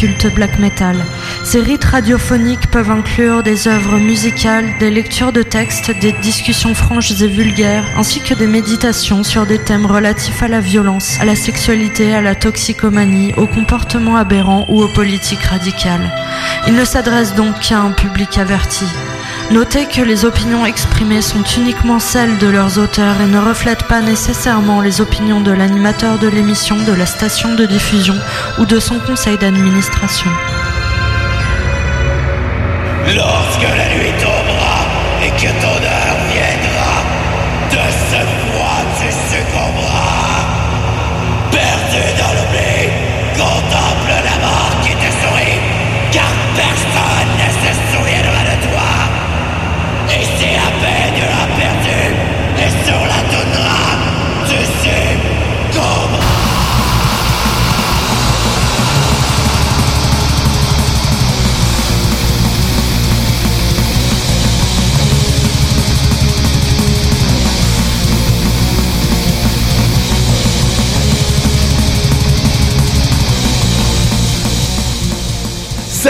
Culte black metal. Ces rites radiophoniques peuvent inclure des œuvres musicales, des lectures de textes, des discussions franches et vulgaires, ainsi que des méditations sur des thèmes relatifs à la violence, à la sexualité, à la toxicomanie, au comportement aberrant ou aux politiques radicales. Il ne s'adresse donc qu'à un public averti. Notez que les opinions exprimées sont uniquement celles de leurs auteurs et ne reflètent pas nécessairement les opinions de l'animateur de l'émission, de la station de diffusion ou de son conseil d'administration. Lorsque la nuit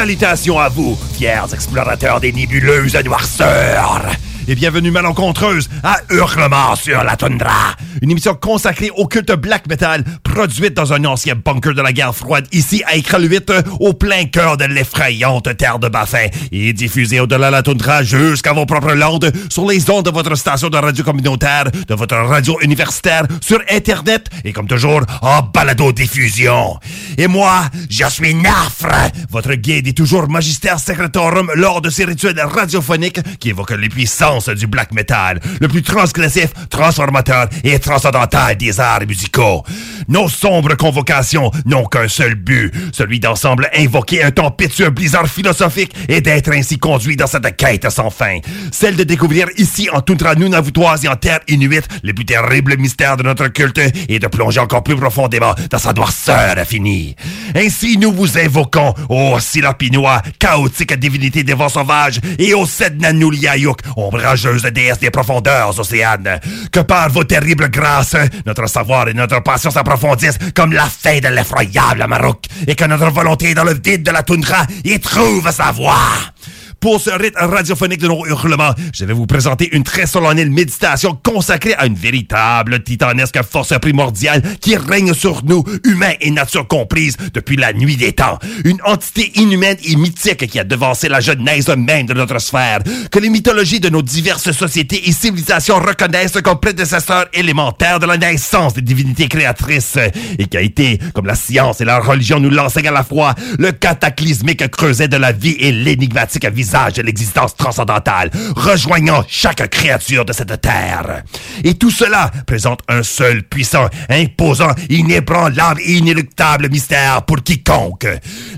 Salutations à vous, fiers explorateurs des nébuleuses noirceurs! Et bienvenue malencontreuse à Hurlement sur la toundra, une émission consacrée au culte black metal, produite dans un ancien bunker de la guerre froide ici à Écraluit, au plein cœur de l'effrayante terre de Baffin, et diffusée au-delà de la toundra jusqu'à vos propres landes, sur les ondes de votre station de radio communautaire, de votre radio universitaire, sur Internet, et comme toujours, en balado-diffusion. Et moi, je suis Nafre, votre guide et toujours magistère secretorum lors de ces rituels radiophoniques qui évoquent les puissances du black metal, le plus transgressif, transformateur et transcendantal des arts musicaux. Nos sombres convocations n'ont qu'un seul but, celui d'ensemble invoquer un tempétueux blizzard philosophique et d'être ainsi conduit dans cette quête sans fin, celle de découvrir ici en toundra nunavoutoise et en terre inuite les plus terribles mystères de notre culte et de plonger encore plus profondément dans sa noirceur infinie. Ainsi nous vous invoquons, ô Silapinois, chaotique divinité des vents sauvages, et ô Sednanuliayuk, déesse des profondeurs océanes, que par vos terribles grâces, notre savoir et notre passion s'approfondissent comme la fin de l'effroyable Maroc, et que notre volonté dans le vide de la toundra y trouve sa voie. Pour ce rite radiophonique de nos hurlements, je vais vous présenter une très solennelle méditation consacrée à une véritable titanesque force primordiale qui règne sur nous, humains et nature comprises, depuis la nuit des temps. Une entité inhumaine et mythique qui a devancé la genèse même de notre sphère, que les mythologies de nos diverses sociétés et civilisations reconnaissent comme prédécesseur élémentaire de la naissance des divinités créatrices, et qui a été, comme la science et la religion nous l'enseignent à la fois, le cataclysmique creuset de la vie et l'énigmatique de l'existence transcendantale, rejoignant chaque créature de cette terre. Et tout cela présente un seul puissant, imposant, inébranlable et inéluctable mystère pour quiconque.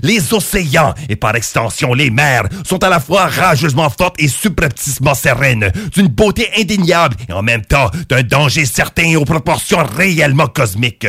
Les océans, et par extension les mers, sont à la fois rageusement fortes et subrepticement sereines, d'une beauté indéniable et en même temps d'un danger certain aux proportions réellement cosmiques.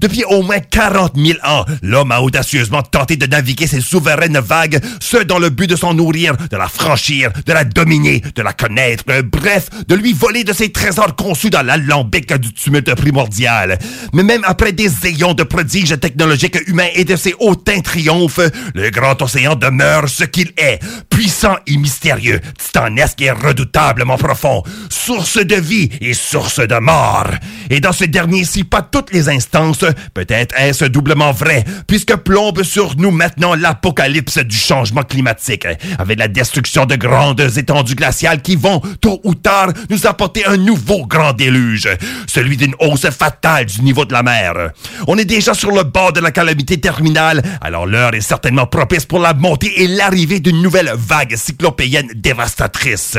Depuis au moins 40 000 ans, l'homme a audacieusement tenté de naviguer ces souveraines vagues, ce dans le but de s'en nourrir, de la franchir, de la dominer, de la connaître, euh, bref, de lui voler de ses trésors conçus dans l'alambic du tumulte primordial. Mais même après des ayons de prodiges technologiques humains et de ses hautains triomphes, le grand océan demeure ce qu'il est, puissant et mystérieux, titanesque et redoutablement profond, source de vie et source de mort. Et dans ce dernier-ci, pas toutes les instances, peut-être est-ce doublement vrai, puisque plombe sur nous maintenant l'apocalypse du changement climatique, avec la destruction de grandes étendues glaciales qui vont, tôt ou tard, nous apporter un nouveau grand déluge, celui d'une hausse fatale du niveau de la mer. On est déjà sur le bord de la calamité terminale, alors l'heure est certainement propice pour la montée et l'arrivée d'une nouvelle vague cyclopéenne dévastatrice.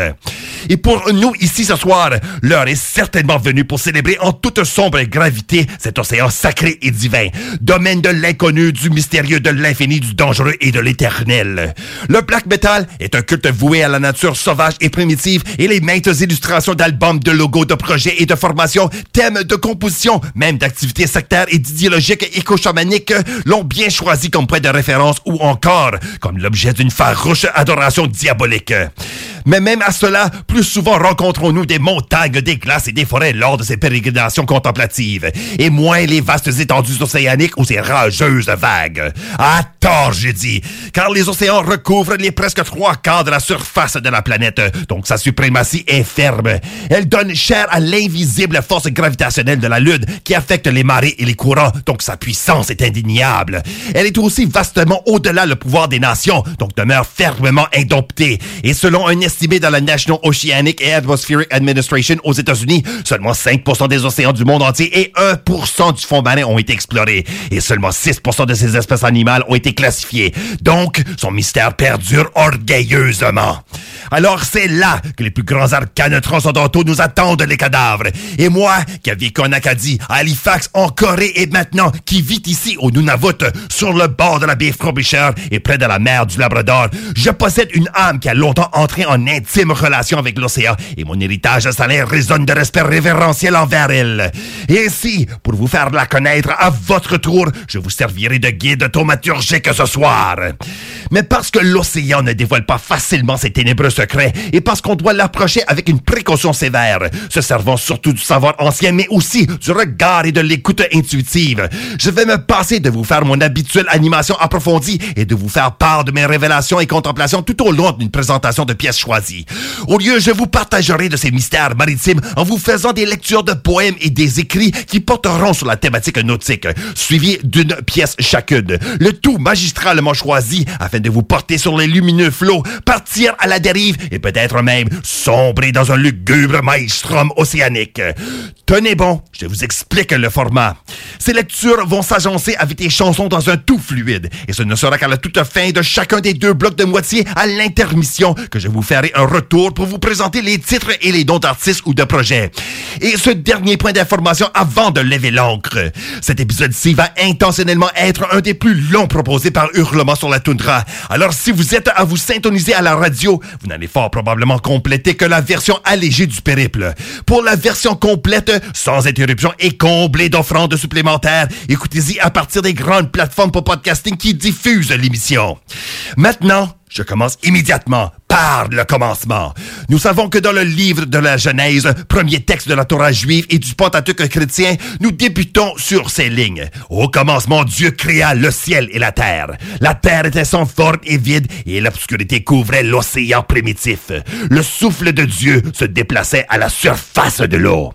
Et pour nous ici ce soir, l'heure est certainement venue pour célébrer en toute sombre gravité cet océan sacré et divin, domaine de l'inconnu, du mystérieux, de l'infini, du dangereux et de l'éternel. Le black metal est un culte voué à la nature sauvage et primitive et les maintes illustrations d'albums, de logos, de projets et de formations, thèmes de composition, même d'activités sectaires et d'idéologiques éco-chamaniques l'ont bien choisi comme point de référence ou encore comme l'objet d'une farouche adoration diabolique. Mais même à cela, plus souvent rencontrons-nous des montagnes, des glaces et des forêts lors de ces pérégrinations contemplatives, et moins les vastes étendues océaniques ou ces rageuses vagues. À tort, j'ai dit, car les océans recouvrent les presque trois quarts de la surface de la planète, donc sa suprématie est ferme. Elle donne chair à l'invisible force gravitationnelle de la Lune qui affecte les marées et les courants, donc sa puissance est indéniable. Elle est aussi vastement au-delà le pouvoir des nations, donc demeure fermement indomptée. Et selon un estimé dans la National Oceanic and Atmospheric Administration aux États-Unis, seulement 5% des océans du monde entier et 1% du fond marin ont été explorés. Et seulement 6% de ces espèces animales ont été classifiées. Donc, son mystère perdure orgueilleusement. Alors c'est là que les plus grands arcanes transcendantaux nous attendent les cadavres. Et moi, qui ai vécu en Acadie, à Halifax, en Corée et maintenant qui vit ici au Nunavut, sur le bord de la baie Frobisher et près de la mer du Labrador, je possède une âme qui a longtemps entré en intime relation avec l'océan et mon héritage salaire résonne de respect révérentiel envers elle. Et ainsi, pour vous faire la connaître à votre tour, je vous servirai de guide thaumaturgique ce soir. Mais parce que l'océan ne dévoile pas facilement ses ténébreux secrets et parce qu'on doit l'approcher avec une précaution sévère, se servant surtout du savoir ancien mais aussi du regard et de l'écoute intuitive, je vais me passer de vous faire mon habituelle animation approfondie et de vous faire part de mes révélations et contemplations tout au long d'une présentation de pièces choisies. Au lieu, je vous partagerai de ces mystères maritimes en vous faisant des lectures de poèmes et des écrits qui porteront sur la thématique nautique, suivis d'une pièce chacune. Le tout magistralement choisi afin de vous porter sur les lumineux flots, partir à la dérive et peut-être même sombrer dans un lugubre maelstrom océanique. Tenez bon, je vous explique le format. Ces lectures vont s'agencer avec des chansons dans un tout fluide, et ce ne sera qu'à la toute fin de chacun des deux blocs de moitié à l'intermission que je vous un retour pour vous présenter les titres et les dons d'artistes ou de projets. Et ce dernier point d'information avant de lever l'encre. Cet épisode-ci va intentionnellement être un des plus longs proposés par Hurlement sur la toundra. Alors si vous êtes à vous syntoniser à la radio, vous n'allez fort probablement compléter que la version allégée du périple. Pour la version complète, sans interruption et comblée d'offrandes supplémentaires, écoutez-y à partir des grandes plateformes pour podcasting qui diffusent l'émission. Maintenant, je commence immédiatement par le commencement. Nous savons que dans le livre de la Genèse, premier texte de la Torah juive et du Pentateuque chrétien, nous débutons sur ces lignes. Au commencement, Dieu créa le ciel et la terre. La terre était sans forme et vide et l'obscurité couvrait l'océan primitif. Le souffle de Dieu se déplaçait à la surface de l'eau.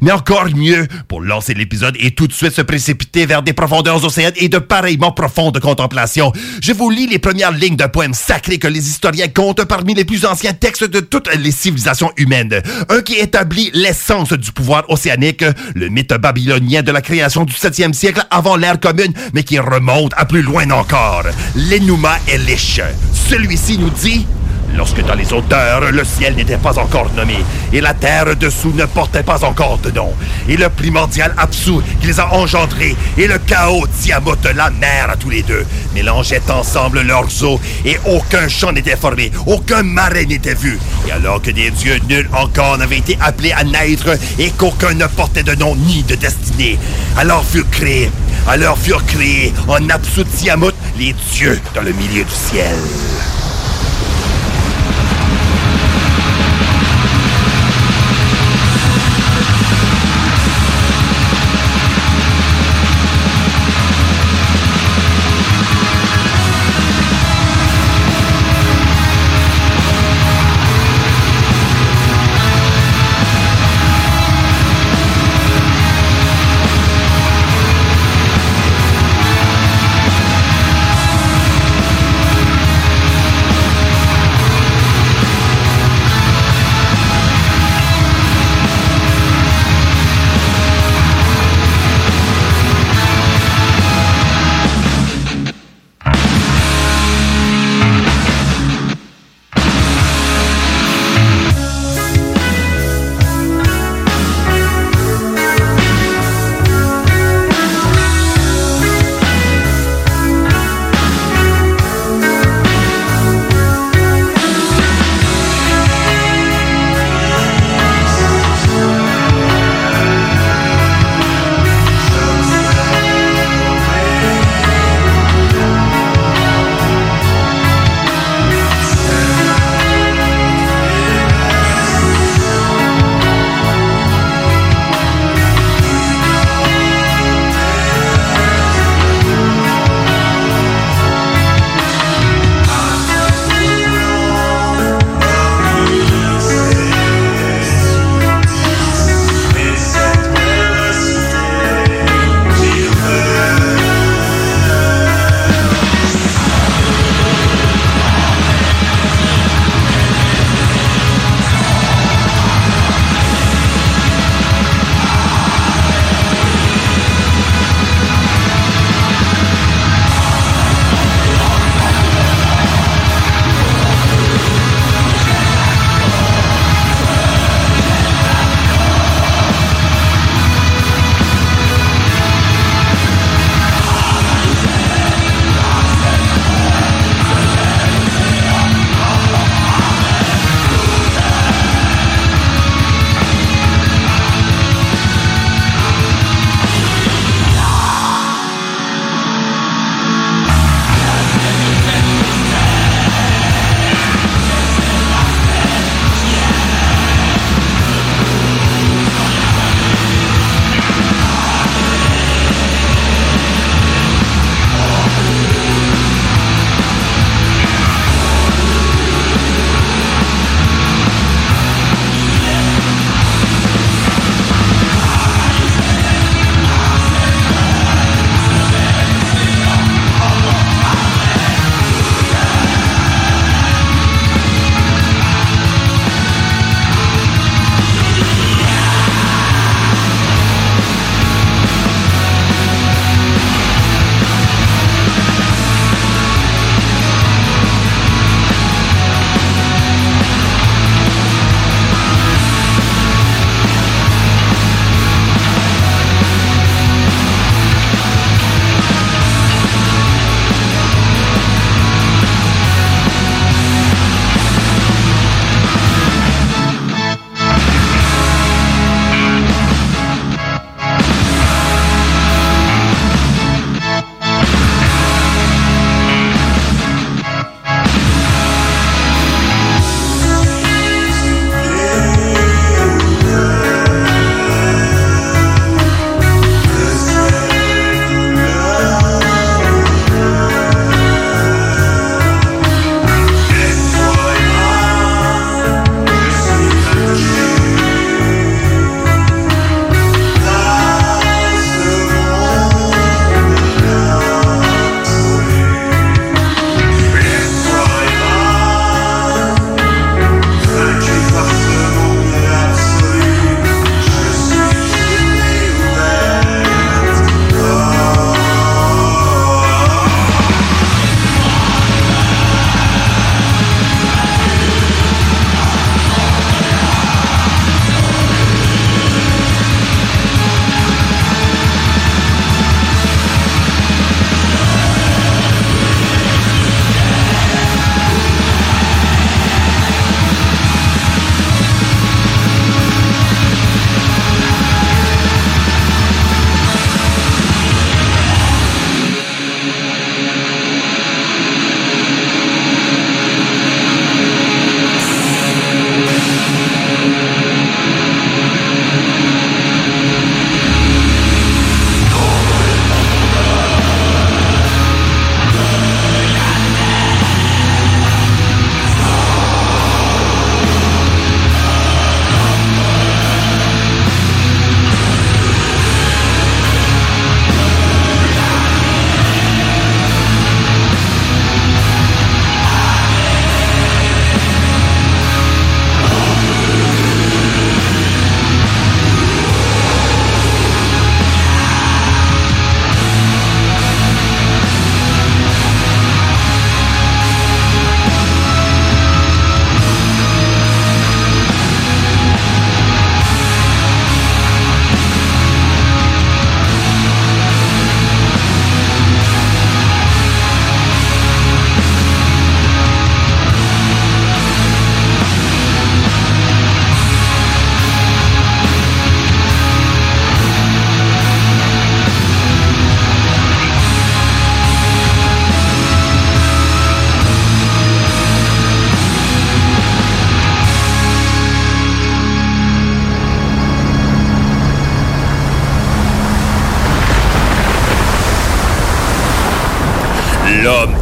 Mais encore mieux, pour lancer l'épisode et tout de suite se précipiter vers des profondeurs océanes et de pareillement profondes contemplations, je vous lis les premières lignes d'un poème sacré que les historiens comptent parmi les plus anciens textes de toutes les civilisations humaines. Un qui établit l'essence du pouvoir océanique, le mythe babylonien de la création du 7e siècle avant l'ère commune, mais qui remonte à plus loin encore. L'Enuma Elish. Celui-ci nous dit Lorsque dans les hauteurs, le ciel n'était pas encore nommé, et la terre dessous ne portait pas encore de nom, et le primordial Apsu qui les a engendrés, et le chaos Tiamut, la mer à tous les deux, mélangeaient ensemble leurs eaux, et aucun champ n'était formé, aucun marais n'était vu. Et alors que des dieux nuls encore n'avaient été appelés à naître, et qu'aucun ne portait de nom ni de destinée, alors furent créés, alors furent créés en Apsu Tiamut les dieux dans le milieu du ciel.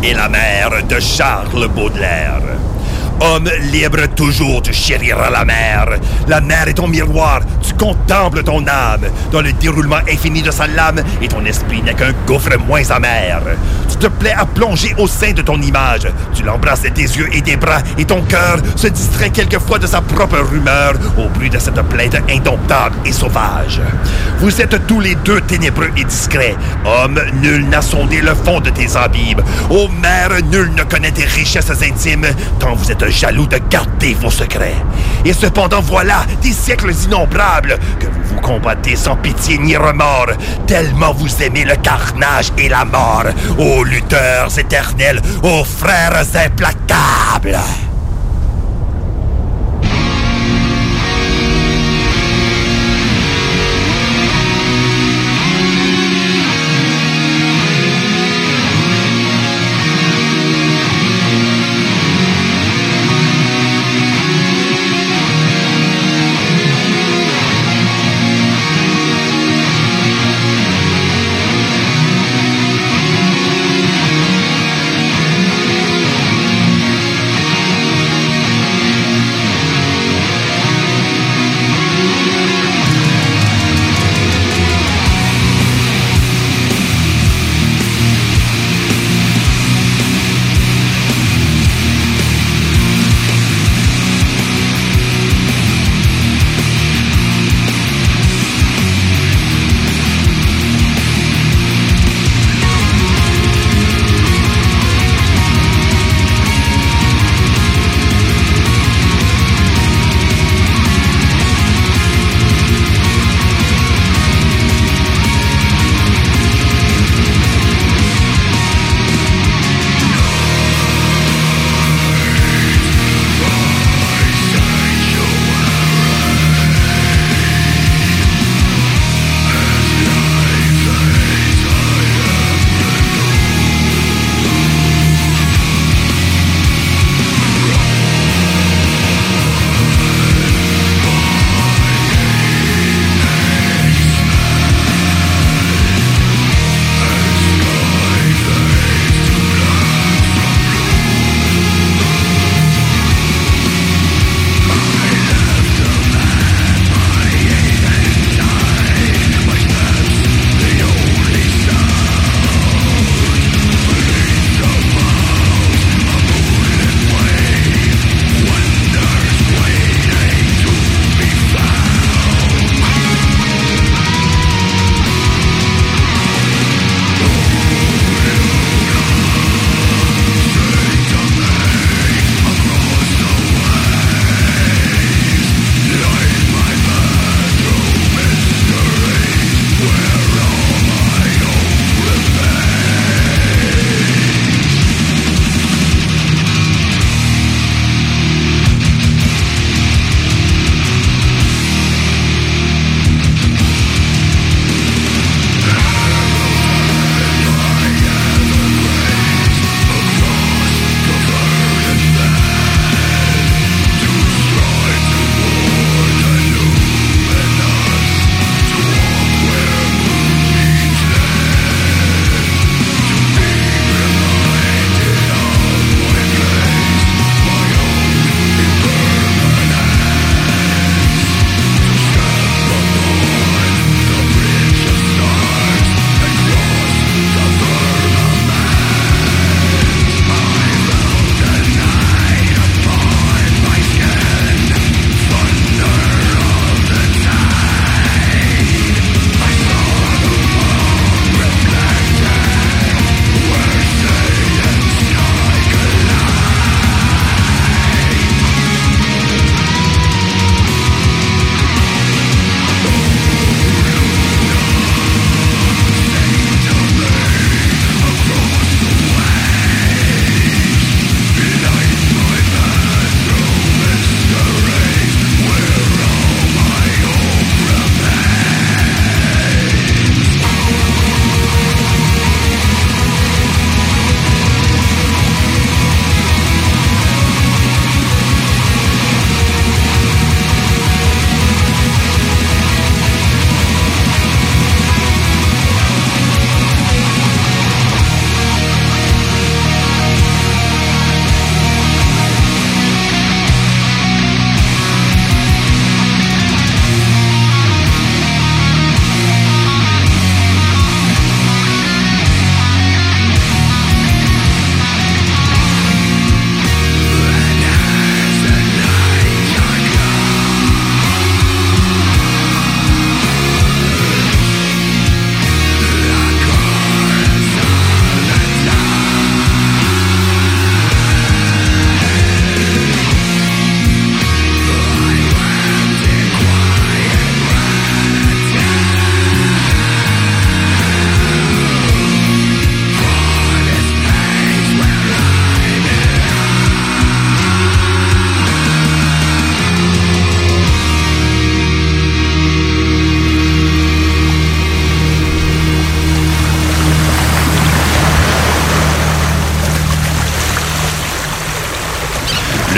Et la mer de Charles Baudelaire. Homme libre toujours, tu chériras la mer. La mer est ton miroir, tu contemples ton âme dans le déroulement infini de sa lame et ton esprit n'est qu'un gouffre moins amer. Te plais à plonger au sein de ton image. Tu l'embrasses de tes yeux et des bras et ton cœur se distrait quelquefois de sa propre rumeur au bruit de cette plainte indomptable et sauvage. Vous êtes tous les deux ténébreux et discrets. Homme, nul n'a sondé le fond de tes abîmes. Ô mère, nul ne connaît tes richesses intimes, tant vous êtes jaloux de garder vos secrets. Et cependant, voilà des siècles innombrables que vous vous combattez sans pitié ni remords, tellement vous aimez le carnage et la mort. Ô lutteurs éternels, ô frères implacables!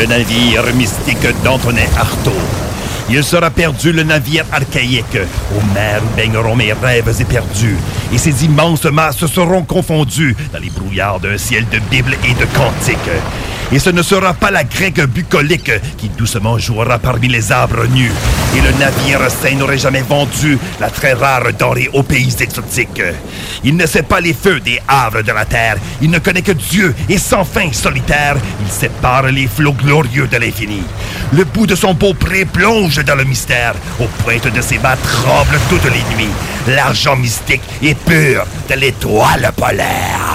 Le navire mystique d'Antonin Artaud. Il sera perdu le navire archaïque, aux mers baigneront mes rêves éperdus, et ces immenses masses seront confondues dans les brouillards d'un ciel de Bible et de cantiques. Et ce ne sera pas la grecque bucolique qui doucement jouera parmi les arbres nus. Et le navire saint n'aurait jamais vendu la très rare denrée aux pays exotiques. Il ne sait pas les feux des havres de la terre. Il ne connaît que Dieu et sans fin solitaire, il sépare les flots glorieux de l'infini. Le bout de son beau pré plonge dans le mystère. Aux pointes de ses bas tremble toutes les nuits. L'argent mystique et pur de l'étoile polaire.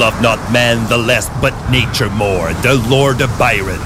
Love not man the less, but nature more, the Lord of Byron.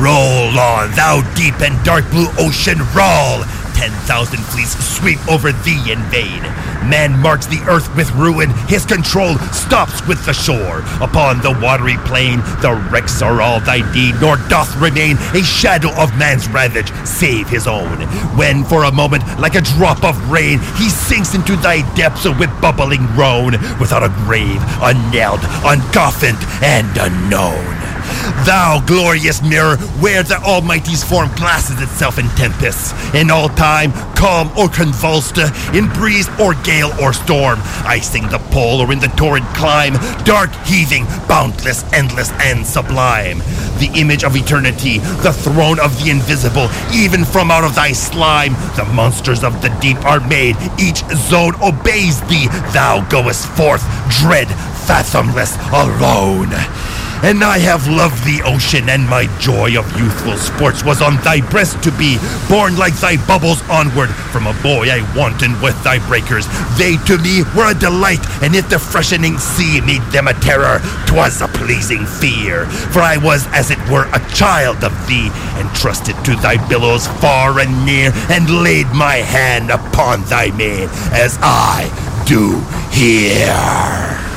Roll on, thou deep and dark blue ocean, roll! Ten thousand fleets sweep over thee in vain. Man marks the earth with ruin, his control stops with the shore. Upon the watery plain, the wrecks are all thy deed, nor doth remain a shadow of man's ravage, save his own. When for a moment, like a drop of rain, he sinks into thy depths with bubbling groan, without a grave, unknelled, uncoffined, and unknown. Thou glorious mirror, where the Almighty's form glasses itself in tempests, in all time, calm or convulsed, in breeze or gale or storm, icing the pole or in the torrid climb, dark, heaving, boundless, endless, and sublime. The image of eternity, the throne of the invisible, even from out of thy slime, the monsters of the deep are made, each zone obeys thee, thou goest forth, dread, fathomless, alone. And I have loved the ocean, and my joy of youthful sports was on thy breast to be, borne like thy bubbles onward. From a boy I wantoned with thy breakers. They to me were a delight, and if the freshening sea made them a terror, 'twas a pleasing fear. For I was as it were a child of thee, and trusted to thy billows far and near, and laid my hand upon thy mane, as I do here.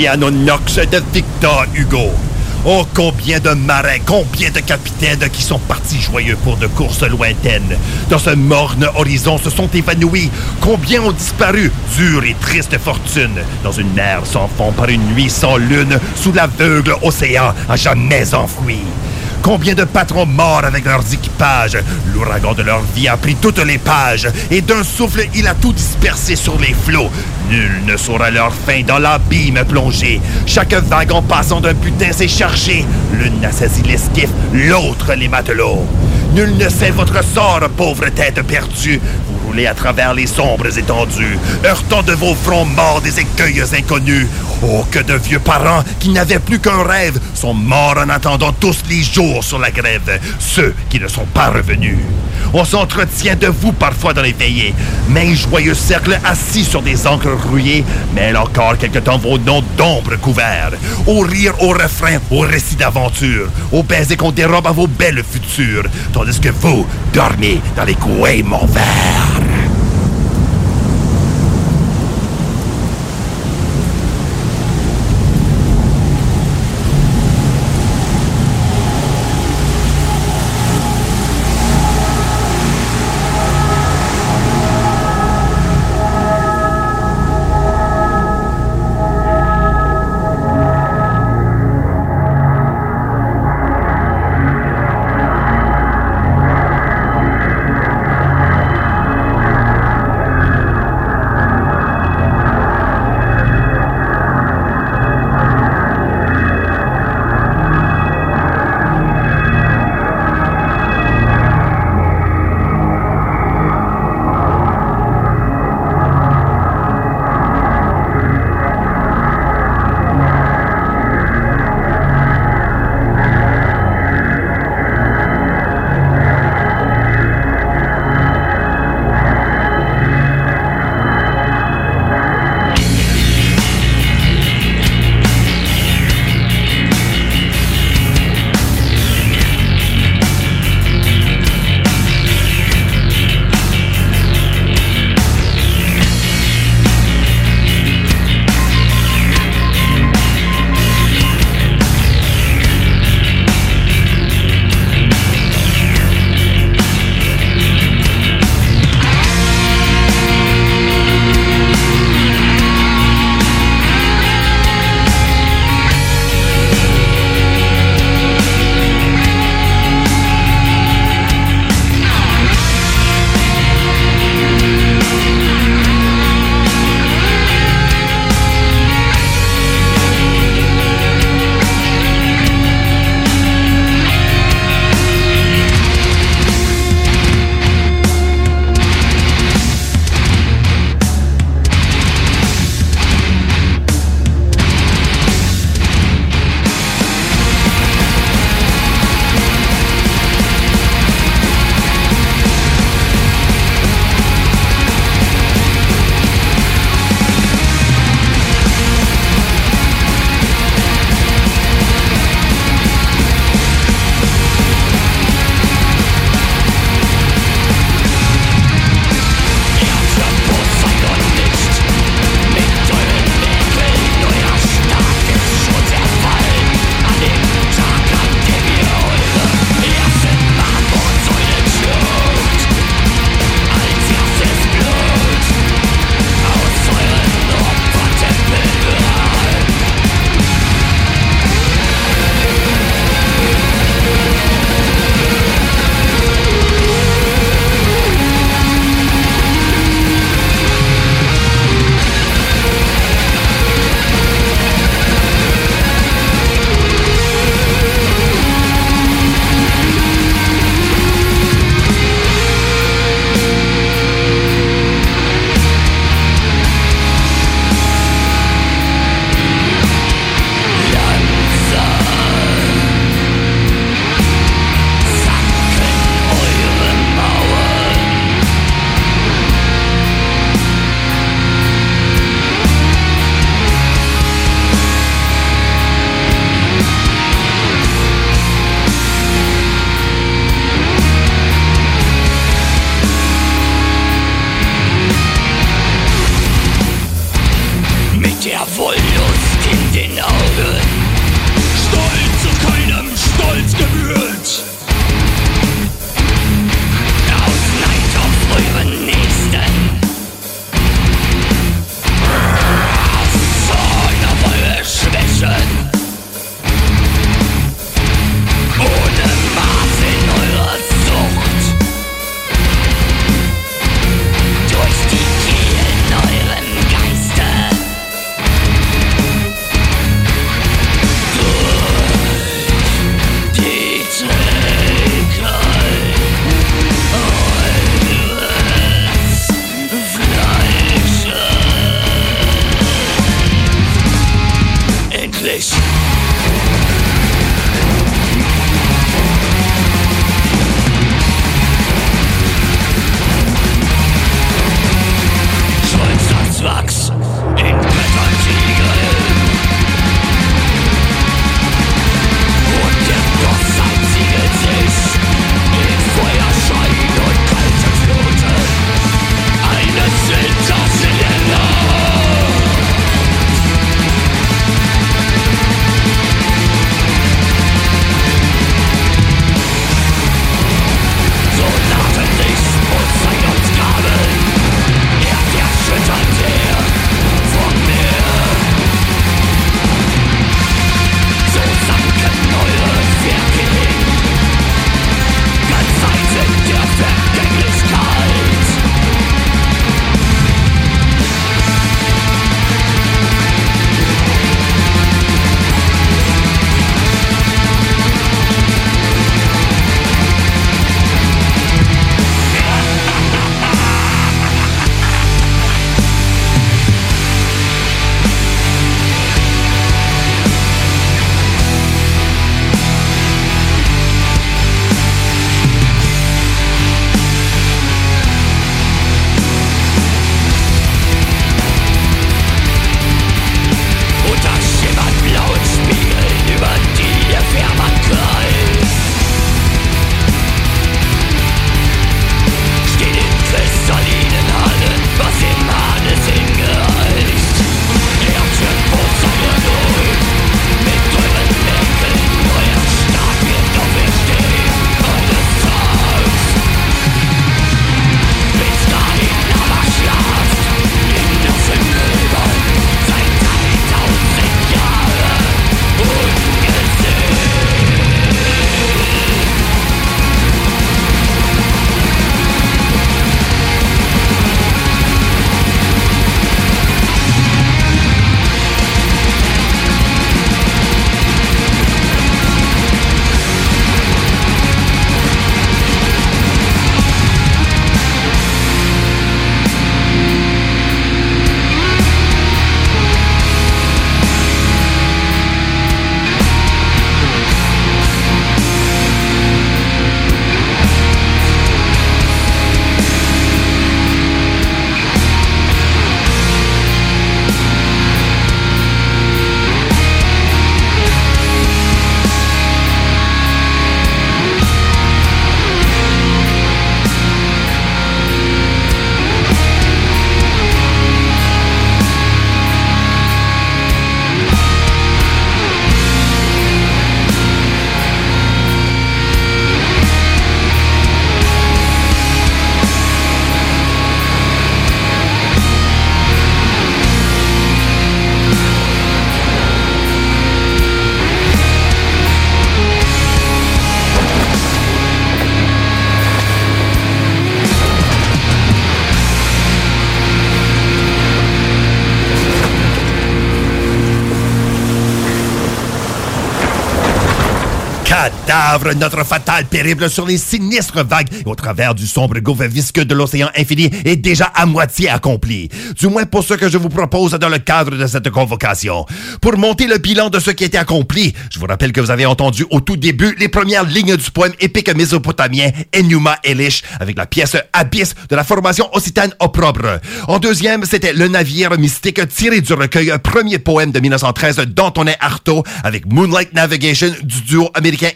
Oceanonox de Victor Hugo. Oh, combien de marins, combien de capitaines qui sont partis joyeux pour de courses lointaines. Dans ce morne horizon se sont évanouis. Combien ont disparu, dure et triste fortune, dans une mer sans fond par une nuit sans lune, sous l'aveugle océan à jamais enfoui. Combien de patrons morts avec leurs équipages L'ouragan de leur vie a pris toutes les pages, et d'un souffle, il a tout dispersé sur les flots. Nul ne saura leur fin dans l'abîme plongé. Chaque wagon passant d'un putain s'est chargé. L'une a saisi l'esquif, l'autre les matelots. Nul ne sait votre sort, pauvre tête perdue. Vous roulez à travers les sombres étendues, heurtant de vos fronts morts des écueils inconnus. Oh, que de vieux parents qui n'avaient plus qu'un rêve sont morts en attendant tous les jours sur la grève, ceux qui ne sont pas revenus. On s'entretient de vous parfois dans les veillées, mais joyeux cercle assis sur des encres rouillées mêlent encore quelque temps vos noms d'ombre couverts. Au rire, au refrain, au récit d'aventure, au baiser qu'on dérobe à vos belles futures, tandis que vous dormez dans les coins verts. Notre fatal périple sur les sinistres vagues au travers du sombre gouffre visqueux de l'océan infini est déjà à moitié accompli. Du moins pour ce que je vous propose dans le cadre de cette convocation. Pour monter le bilan de ce qui a été accompli, je vous rappelle que vous avez entendu au tout début les premières lignes du poème épique mésopotamien Enuma Elish avec la pièce Abyss de la formation occitane Opprobre. En deuxième, c'était Le navire mystique tiré du recueil Premier poème de 1913 d'Antonin Artaud avec Moonlight Navigation du duo américain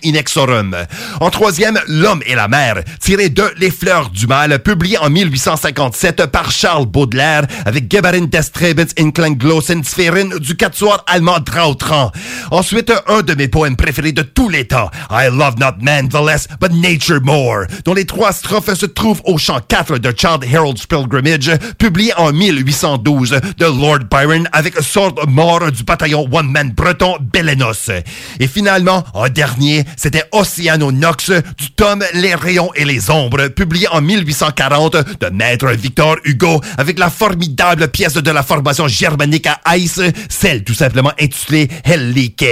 En troisième, L'homme et la mer, tiré de Les fleurs du mal, publié en 1857 par Charles Baudelaire avec Geberin des Trebens in Sphären du quatuor allemand Trautran. Ensuite, un de mes poèmes préférés de tous les temps, I Love Not Man the Less, but Nature More, dont les trois strophes se trouvent au chant 4 de Child Herald's Pilgrimage, publié en 1812 de Lord Byron avec Sword Mort du bataillon One Man breton Belenos. Et finalement, en dernier, c'était Oceano Nox du tome Les rayons et les ombres, publié en 1840 de Maître Victor Hugo avec la formidable pièce de la formation germanique à Ice, celle tout simplement intitulée Hellike.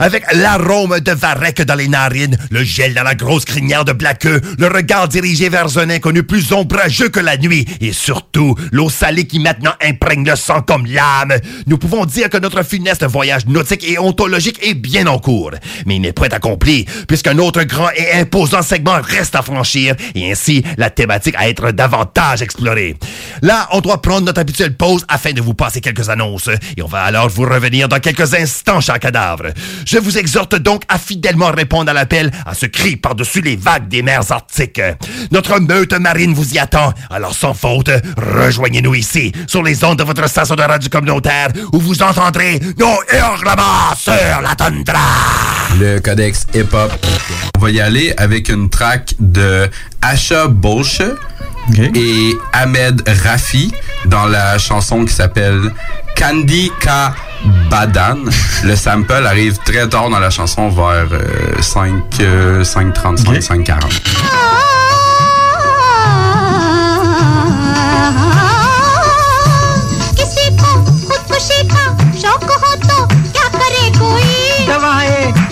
Avec l'arôme de Varek dans les narines, le gel dans la grosse crinière de Blaqueux, le regard dirigé vers un inconnu plus ombrageux que la nuit, et surtout l'eau salée qui maintenant imprègne le sang comme l'âme, nous pouvons dire que notre funeste voyage nautique et ontologique est bien en cours. Mais il n'est point accompli, puisqu'un autre grand et imposant segment reste à franchir, et ainsi la thématique à être davantage explorée. Là, on doit prendre notre habituelle pause afin de vous passer quelques annonces, et on va alors vous revenir dans quelques instants, cher cadavre. Je vous exhorte donc à fidèlement répondre à l'appel, à ce cri par-dessus les vagues des mers arctiques. Notre meute marine vous y attend, alors sans faute, rejoignez-nous ici, sur les ondes de votre station de radio communautaire, où vous entendrez nos hurlements sur la tundra. Hip-hop. On va y aller avec une track de Asha Bolche et Ahmed Rafi dans la chanson qui s'appelle Candy Ka Badan. Le sample arrive très tard dans la chanson, vers euh, 5, euh, 5.35, 5.40.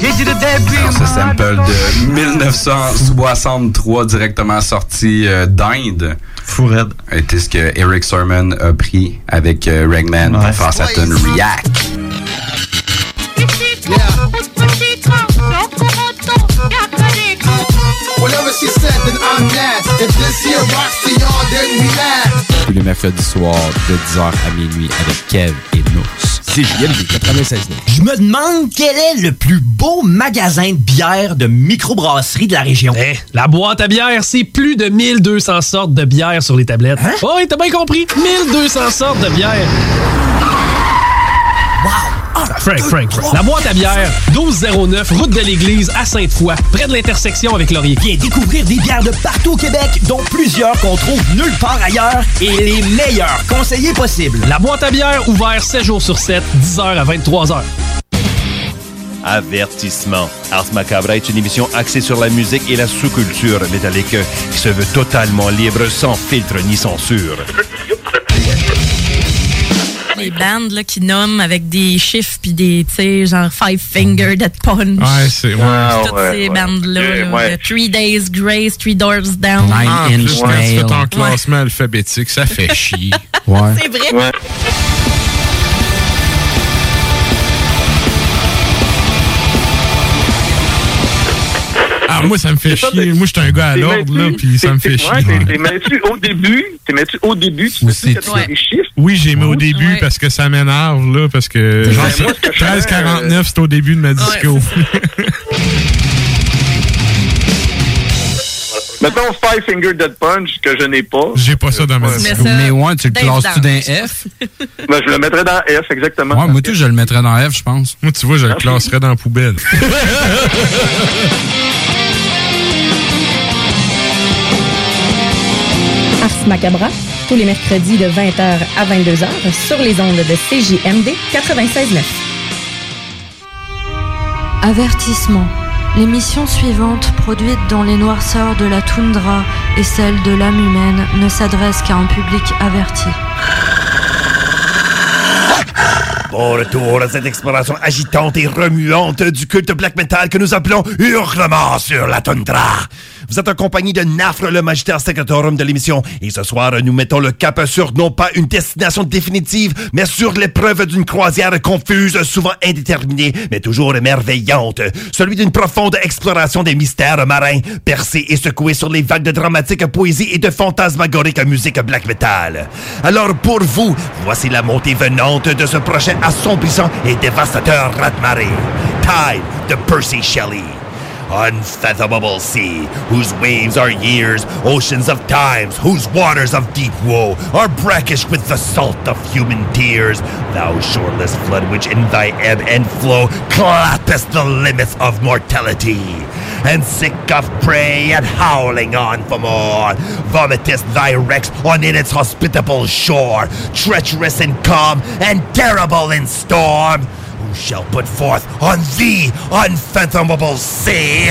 Alors, ce sample de 1963 directement sorti euh, d'Inde. Fourette. Était ce que Eric Sermon a pris avec euh, Ragman ouais. face à Tune React. Tous les mercredis soirs de 10h à minuit avec Kev et nous. CJMD 96 Je me demande quel est le plus beau magasin de bière de microbrasserie de la région. Eh, la boîte à bière, c'est plus de 1200 sortes de bière sur les tablettes. Hein? Oh, oui, t'as bien compris. 1200 sortes de bière. Frank, Frank, Frank. La boîte à bière, 1209, route de l'église à Sainte-Foy, près de l'intersection avec Laurier. Viens découvrir des bières de partout au Québec, dont plusieurs qu'on trouve nulle part ailleurs et les meilleurs conseillers possibles. La boîte à bière, ouvert 7 jours sur 7, 10h à 23h. Avertissement. Ars Macabre est une émission axée sur la musique et la sous-culture métallique qui se veut totalement libre, sans filtre ni censure. Les bandes là, qui nomment avec des chiffres puis des, tu sais, genre Five Finger Dead Punch. Ouais, c'est. Ouais, Toutes ouais, ces ouais. bandes-là. Ok, là, ouais. de Three Days Grace, Three Doors Down. Ah, en plus, quand tu fais ton classement alphabétique, ça fait chier. Ouais. C'est vrai. Ah, moi, ça me fait chier. Moi, je suis un gars à l'ordre, là, puis ça me fait ouais, chier. t'es- t'es mets-tu au début, t'es mets-tu au début, tu sais que tu des chiffres. Oui, j'ai mis au début parce que ça m'énerve, là, parce que genre, Ben, fais, 13,49, c'est au début de ma disco. Mettons Five Finger Dead Punch, que je n'ai pas. J'ai pas ça dans ma disco. Mais ouais, tu le classes-tu d'un F? Ben, je le mettrais dans F, exactement. Ouais, moi, tout, je le mettrais dans F, je pense. Moi, tu vois, je le classerais dans la poubelle. Ars Macabra, tous les mercredis de 20h à 22h sur les ondes de CJMD 96.9. Avertissement. L'émission suivante, produite dans les noirceurs de la toundra et celle de l'âme humaine, ne s'adresse qu'à un public averti. Bon retour à cette exploration agitante et remuante du culte black metal que nous appelons Hurlement sur la toundra. Vous êtes en compagnie de Nafre, le magistère secretorum de l'émission. Et ce soir, nous mettons le cap sur non pas une destination définitive, mais sur l'épreuve d'une croisière confuse, souvent indéterminée, mais toujours merveillante. Celui d'une profonde exploration des mystères marins, percés et secoués sur les vagues de dramatique poésie et de fantasmagorique musique black metal. Alors pour vous, voici la montée venante de ce prochain assombrissant et dévastateur rat-marée. Tide de Percy Shelley. Unfathomable sea, whose waves are years, oceans of times, whose waters of deep woe are brackish with the salt of human tears. Thou shoreless flood which in thy ebb and flow clappest the limits of mortality. And sick of prey and howling on for more, vomitest thy wrecks on in its hospitable shore, treacherous in calm and terrible in storm. Shall put forth on thee unfathomable sea?